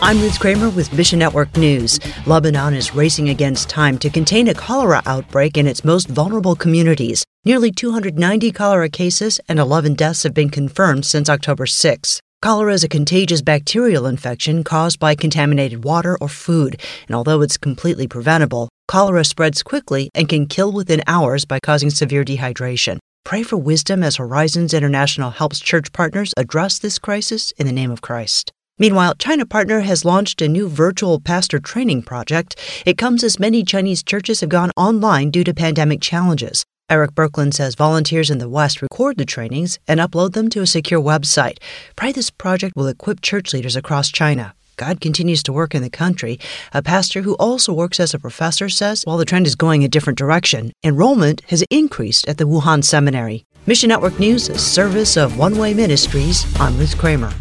I'm Ruth Kramer with Mission Network News. Lebanon is racing against time to contain a cholera outbreak in its most vulnerable communities. Nearly 290 cholera cases and 11 deaths have been confirmed since October 6. Cholera is a contagious bacterial infection caused by contaminated water or food, and although it's completely preventable, cholera spreads quickly and can kill within hours by causing severe dehydration. Pray for wisdom as Horizons International helps church partners address this crisis in the name of Christ. Meanwhile, China Partner has launched a new virtual pastor training project. It comes as many Chinese churches have gone online due to pandemic challenges. Erik Burklin says volunteers in the West record the trainings and upload them to a secure website. Pray this project will equip church leaders across China. God continues to work in the country. A pastor who also works as a professor says while the trend is going a different direction, enrollment has increased at the Wuhan Seminary. Mission Network News, a service of One Way Ministries. I'm Ruth Kramer.